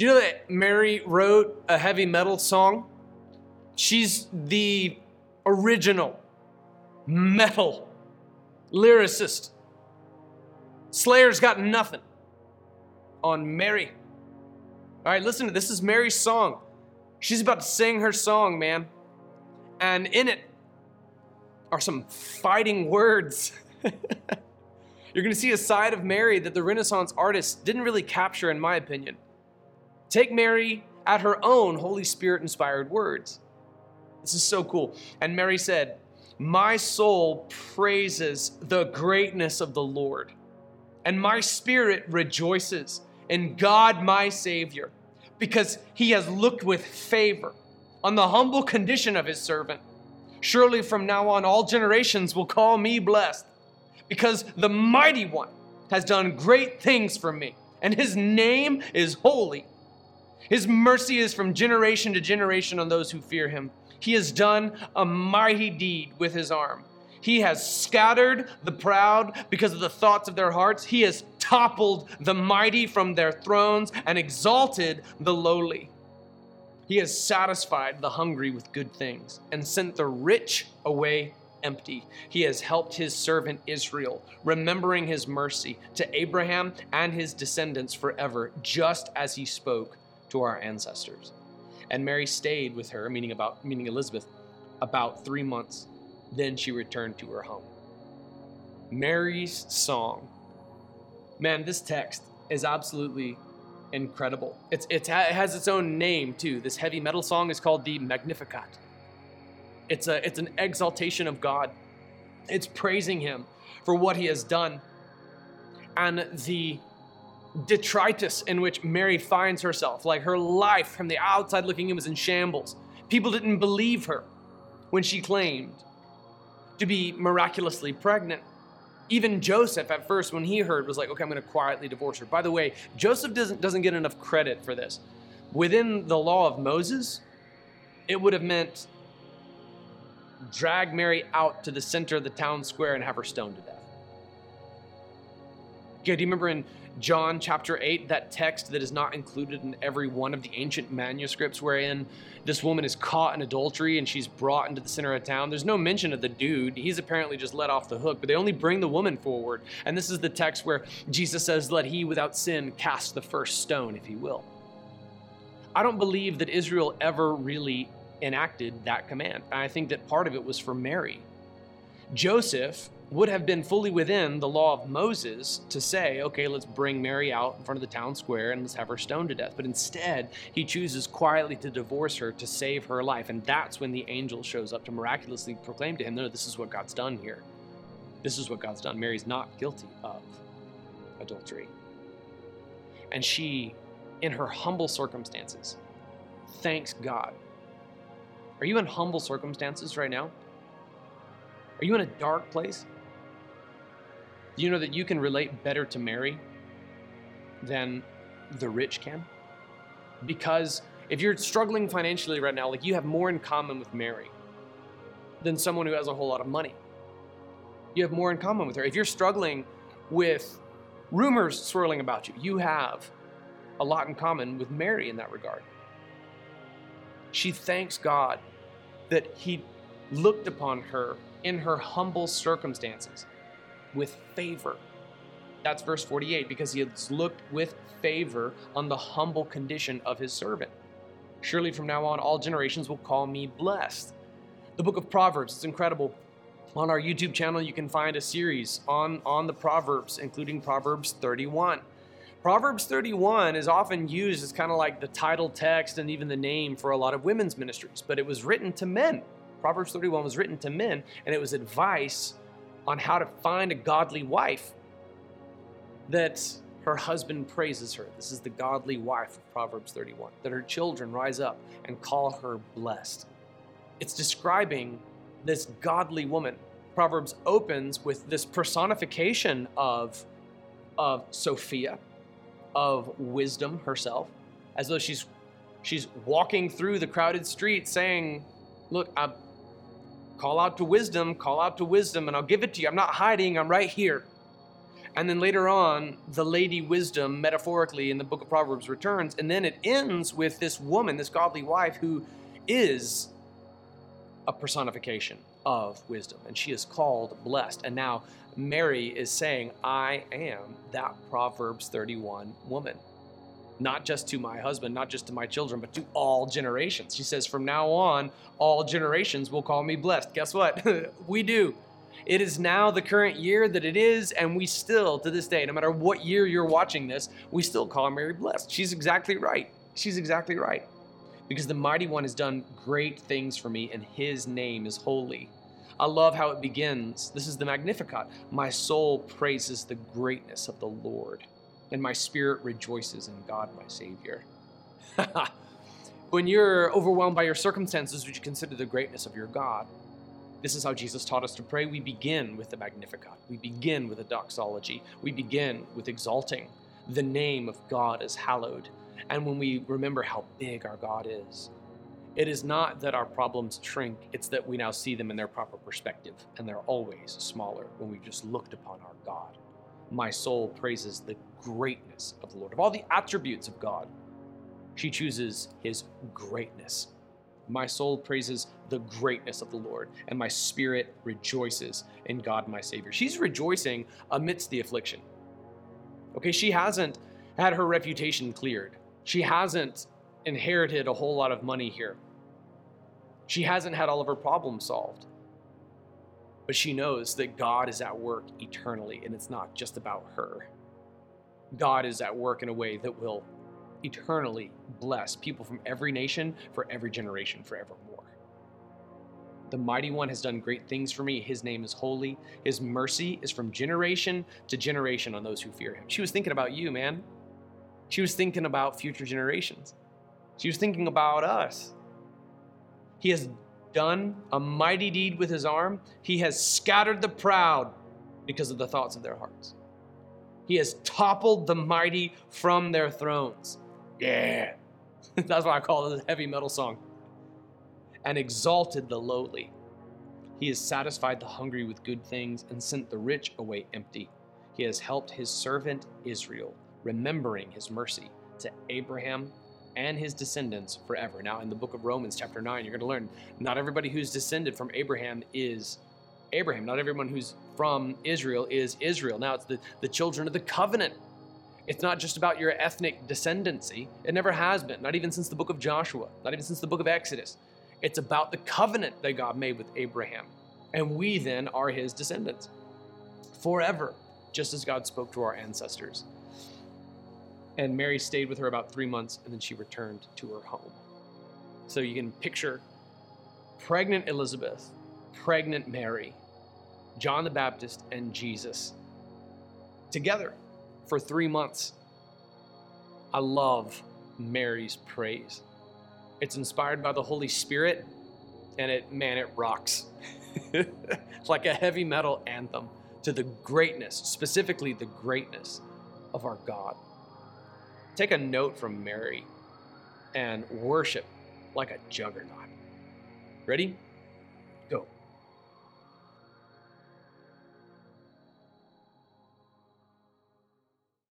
Do you know that Mary wrote a heavy metal song? She's the original metal lyricist. Slayer's got nothing on Mary. All right, listen to this. Is Mary's song. She's about to sing her song, man. And in it are some fighting words. You're going to see a side of Mary that the Renaissance artists didn't really capture, in my opinion. Take Mary at her own Holy Spirit inspired words. This is so cool. And Mary said, My soul praises the greatness of the Lord, and my spirit rejoices in God my Savior, because he has looked with favor on the humble condition of his servant. Surely from now on, all generations will call me blessed, because the mighty one has done great things for me, and his name is holy. His mercy is from generation to generation on those who fear him. He has done a mighty deed with his arm. He has scattered the proud because of the thoughts of their hearts. He has toppled the mighty from their thrones and exalted the lowly. He has satisfied the hungry with good things and sent the rich away empty. He has helped his servant Israel, remembering his mercy to Abraham and his descendants forever, just as he spoke to our ancestors. And Mary stayed with her, meaning about meaning Elizabeth, about 3 months. Then she returned to her home. Mary's song. Man, this text is absolutely incredible. It's, it's, it has its own name too. This heavy metal song is called the Magnificat. It's, a, it's an exaltation of God, it's praising Him for what He has done. And the detritus in which Mary finds herself, like her life from the outside looking in was in shambles. People didn't believe her when she claimed to be miraculously pregnant. Even Joseph, at first, when he heard, was like, okay, I'm going to quietly divorce her. By the way, Joseph doesn't, doesn't get enough credit for this. Within the law of Moses, it would have meant drag Mary out to the center of the town square and have her stoned to death. Do you remember in John chapter 8, that text that is not included in every one of the ancient manuscripts, wherein this woman is caught in adultery and she's brought into the center of town. There's no mention of the dude. He's apparently just let off the hook, but they only bring the woman forward. And this is the text where Jesus says, Let he without sin cast the first stone, if he will. I don't believe that Israel ever really enacted that command. And I think that part of it was for Mary. Joseph would have been fully within the law of Moses to say, okay, let's bring Mary out in front of the town square and let's have her stoned to death. But instead, he chooses quietly to divorce her to save her life. And that's when the angel shows up to miraculously proclaim to him, no, this is what God's done here. This is what God's done. Mary's not guilty of adultery. And she, in her humble circumstances, thanks God. Are you in humble circumstances right now? Are you in a dark place? Do you know that you can relate better to Mary than the rich can? Because if you're struggling financially right now, like you have more in common with Mary than someone who has a whole lot of money. You have more in common with her. If you're struggling with rumors swirling about you, you have a lot in common with Mary in that regard. She thanks God that He looked upon her in her humble circumstances with favor. That's verse 48, because he has looked with favor on the humble condition of his servant. Surely from now on, all generations will call me blessed. The book of Proverbs, it's incredible. On our YouTube channel, you can find a series on, on the Proverbs, including Proverbs 31. Proverbs 31 is often used as kind of like the title text and even the name for a lot of women's ministries, but it was written to men. Proverbs 31 was written to men, and it was advice on how to find a godly wife that her husband praises her. This is the godly wife of Proverbs 31, that her children rise up and call her blessed. It's describing this godly woman. Proverbs opens with this personification of, of Sophia, of wisdom herself, as though she's, she's walking through the crowded street saying, Look, I'm Call out to wisdom, call out to wisdom, and I'll give it to you. I'm not hiding, I'm right here. And then later on, the Lady Wisdom, metaphorically, in the book of Proverbs returns. And then it ends with this woman, this godly wife, who is a personification of wisdom. And she is called blessed. And now Mary is saying, I am that Proverbs 31 woman. Not just to my husband, not just to my children, but to all generations. She says, From now on, all generations will call me blessed. Guess what? we do. It is now the current year that it is, and we still, to this day, no matter what year you're watching this, we still call Mary blessed. She's exactly right. She's exactly right. Because the mighty one has done great things for me, and his name is holy. I love how it begins. This is the Magnificat. My soul praises the greatness of the Lord and my spirit rejoices in God my Savior. when you're overwhelmed by your circumstances, would you consider the greatness of your God? This is how Jesus taught us to pray. We begin with the Magnificat. We begin with a doxology. We begin with exalting the name of God as hallowed. And when we remember how big our God is, it is not that our problems shrink, it's that we now see them in their proper perspective, and they're always smaller when we've just looked upon our God. My soul praises the greatness of the Lord. Of all the attributes of God, she chooses his greatness. My soul praises the greatness of the Lord, and my spirit rejoices in God my Savior. She's rejoicing amidst the affliction. Okay, she hasn't had her reputation cleared. She hasn't inherited a whole lot of money here. She hasn't had all of her problems solved. But she knows that God is at work eternally, and it's not just about her. God is at work in a way that will eternally bless people from every nation, for every generation, forevermore. The mighty one has done great things for me. His name is holy. His mercy is from generation to generation on those who fear him. She was thinking about you, man. She was thinking about future generations. She was thinking about us. He has done a mighty deed with his arm. He has scattered the proud because of the thoughts of their hearts. He has toppled the mighty from their thrones. Yeah. That's why I call it a heavy metal song. And exalted the lowly. He has satisfied the hungry with good things and sent the rich away empty. He has helped his servant Israel, remembering his mercy to Abraham and his descendants forever. Now, in the book of Romans, chapter 9, you're going to learn not everybody who's descended from Abraham is Abraham. Not everyone who's from Israel is Israel. Now it's the, the children of the covenant. It's not just about your ethnic descendancy. It never has been, not even since the book of Joshua, not even since the book of Exodus. It's about the covenant that God made with Abraham. And we then are his descendants forever, just as God spoke to our ancestors. And Mary stayed with her about three months and then she returned to her home. So you can picture pregnant Elizabeth, pregnant Mary, John the Baptist, and Jesus together for three months. I love Mary's praise. It's inspired by the Holy Spirit, and it, man, it rocks. it's like a heavy metal anthem to the greatness, specifically the greatness of our God. Take a note from Mary and worship like a juggernaut. Ready? Go.